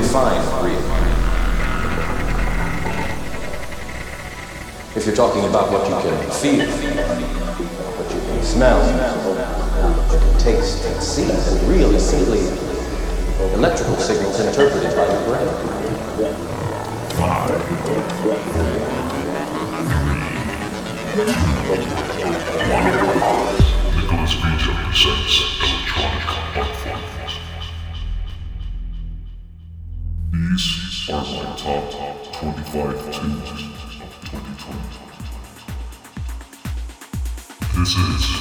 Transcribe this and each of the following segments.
define real? If you're talking about what you can feel, what you can smell, what you can taste and see, then real is simply electrical signals interpreted by your brain. Five, Nicholas Vito presents top 25 tunes of 2020. This is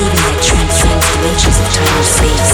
Receiving that transcends the reaches of time and space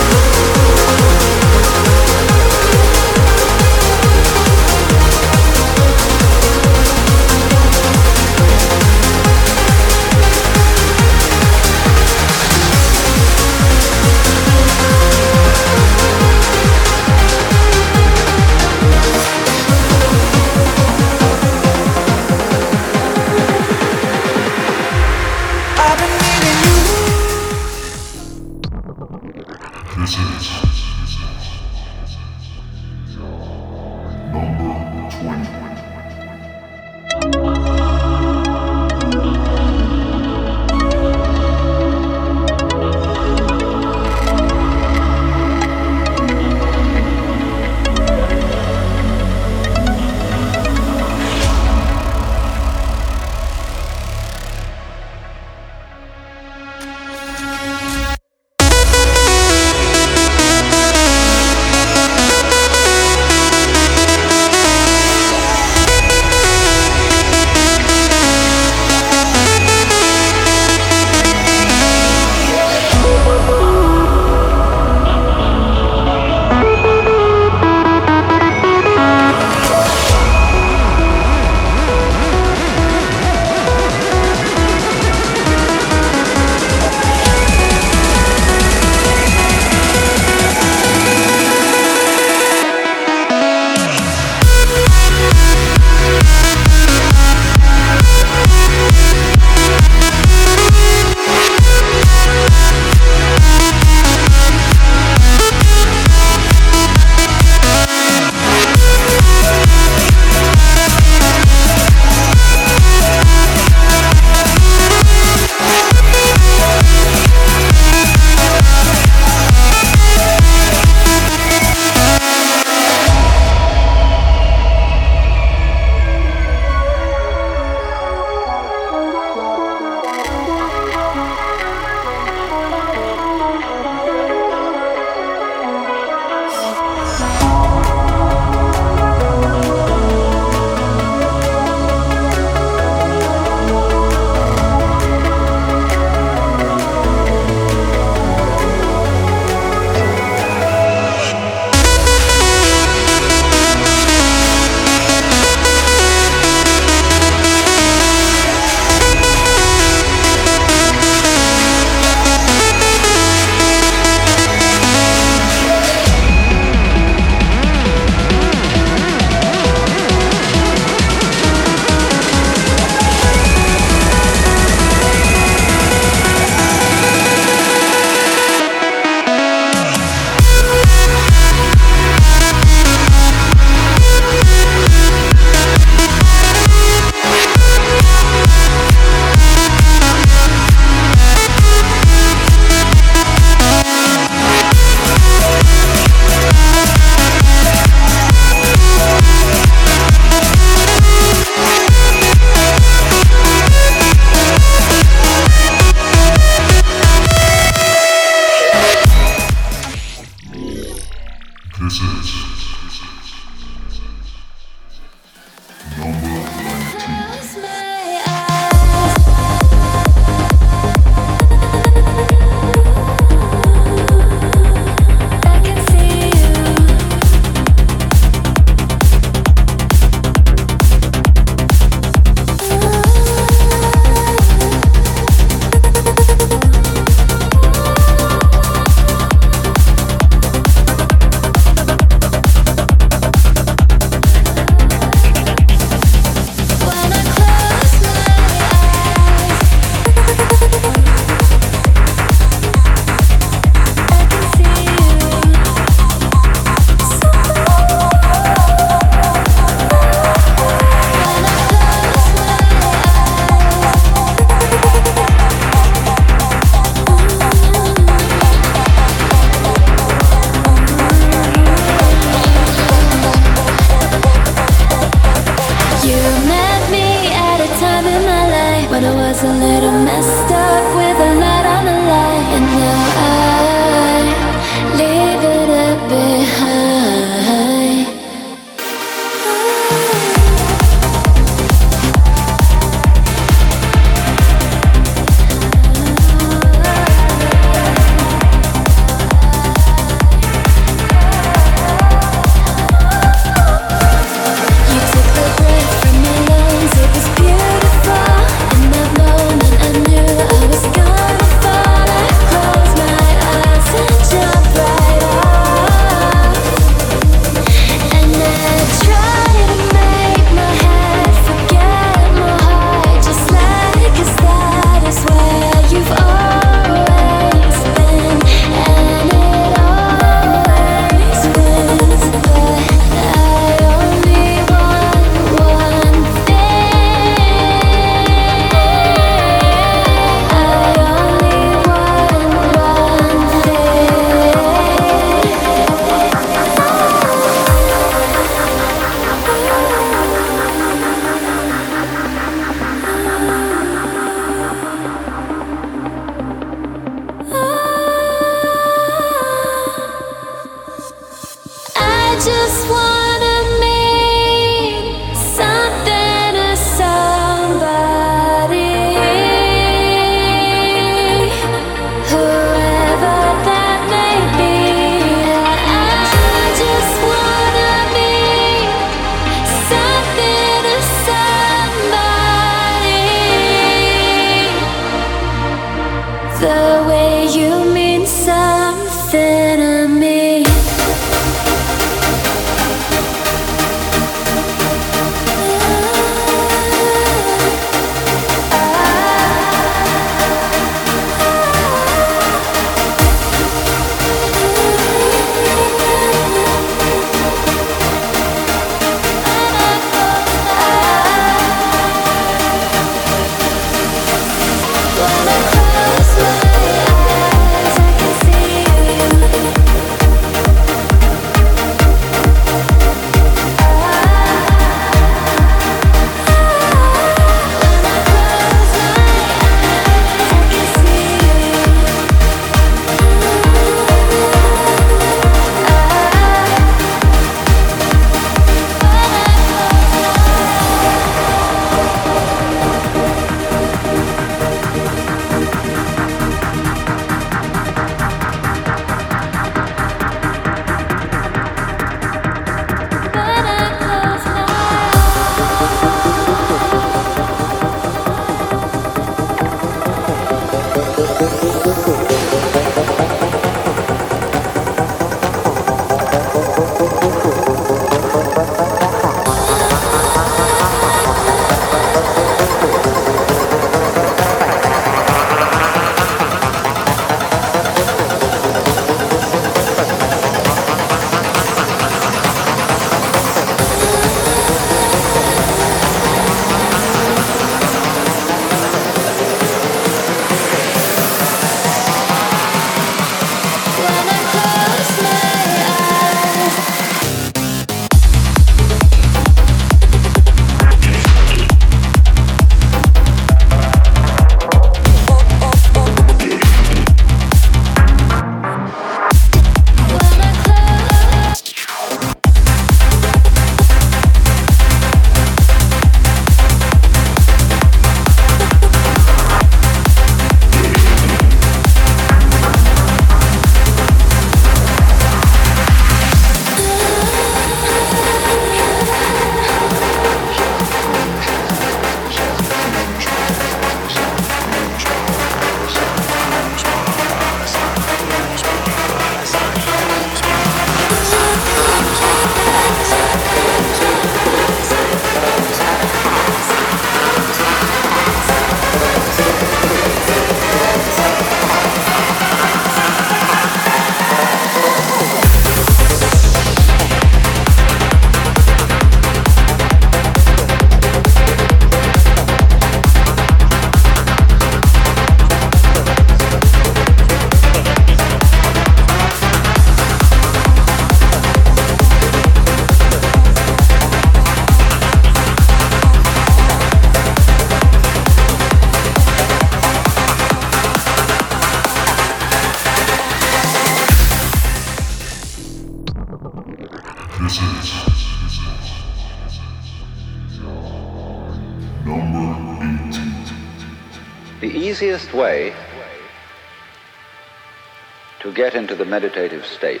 into the meditative state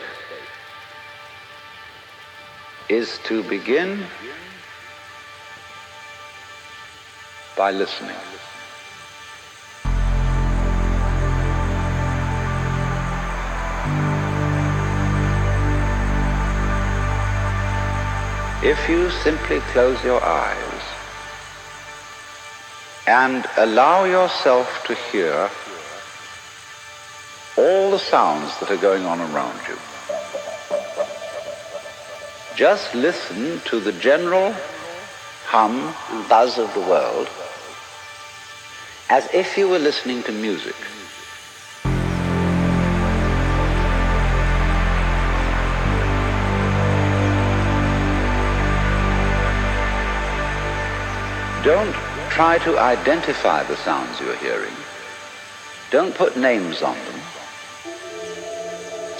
is to begin by listening. If you simply close your eyes and allow yourself to hear sounds that are going on around you. Just listen to the general hum and buzz of the world as if you were listening to music. Don't try to identify the sounds you're hearing. Don't put names on them.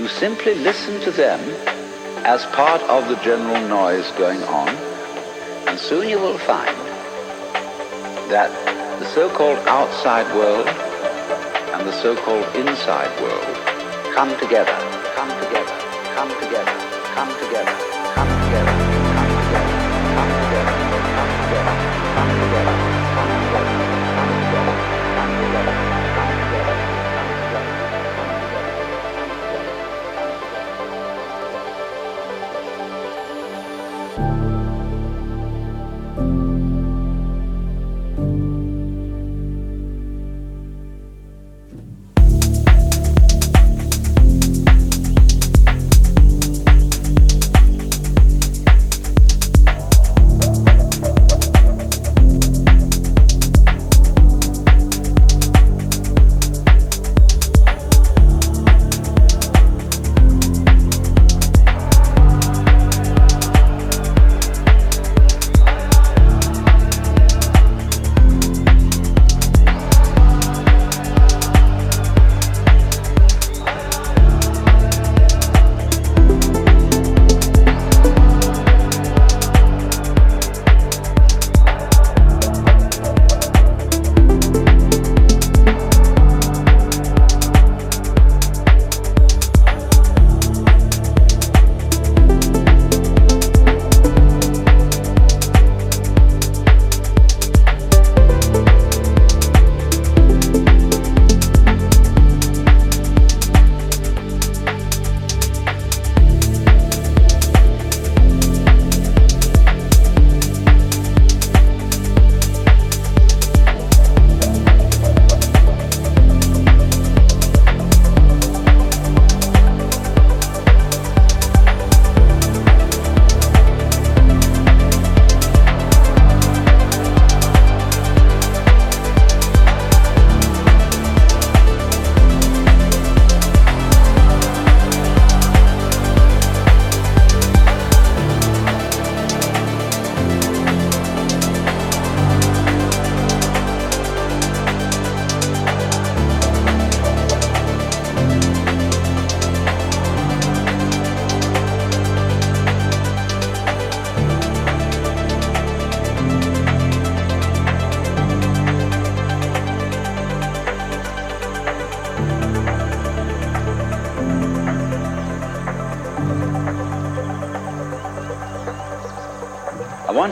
you simply listen to them as part of the general noise going on, and soon you will find that the so-called outside world and the so-called inside world come together, come together, come together, come together,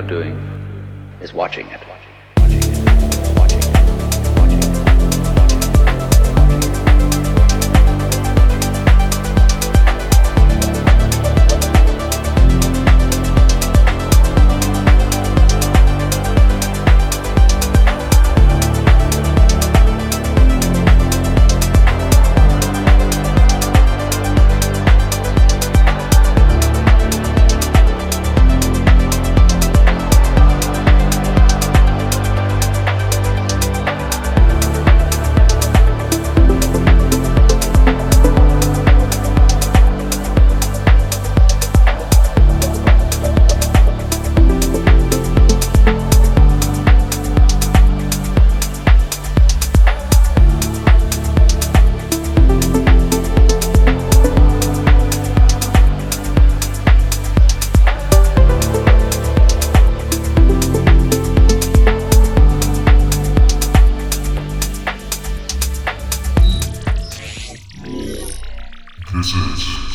You're doing is watching Presente.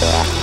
Yeah.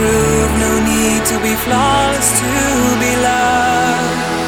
Prove, no need to be flawless to be loved.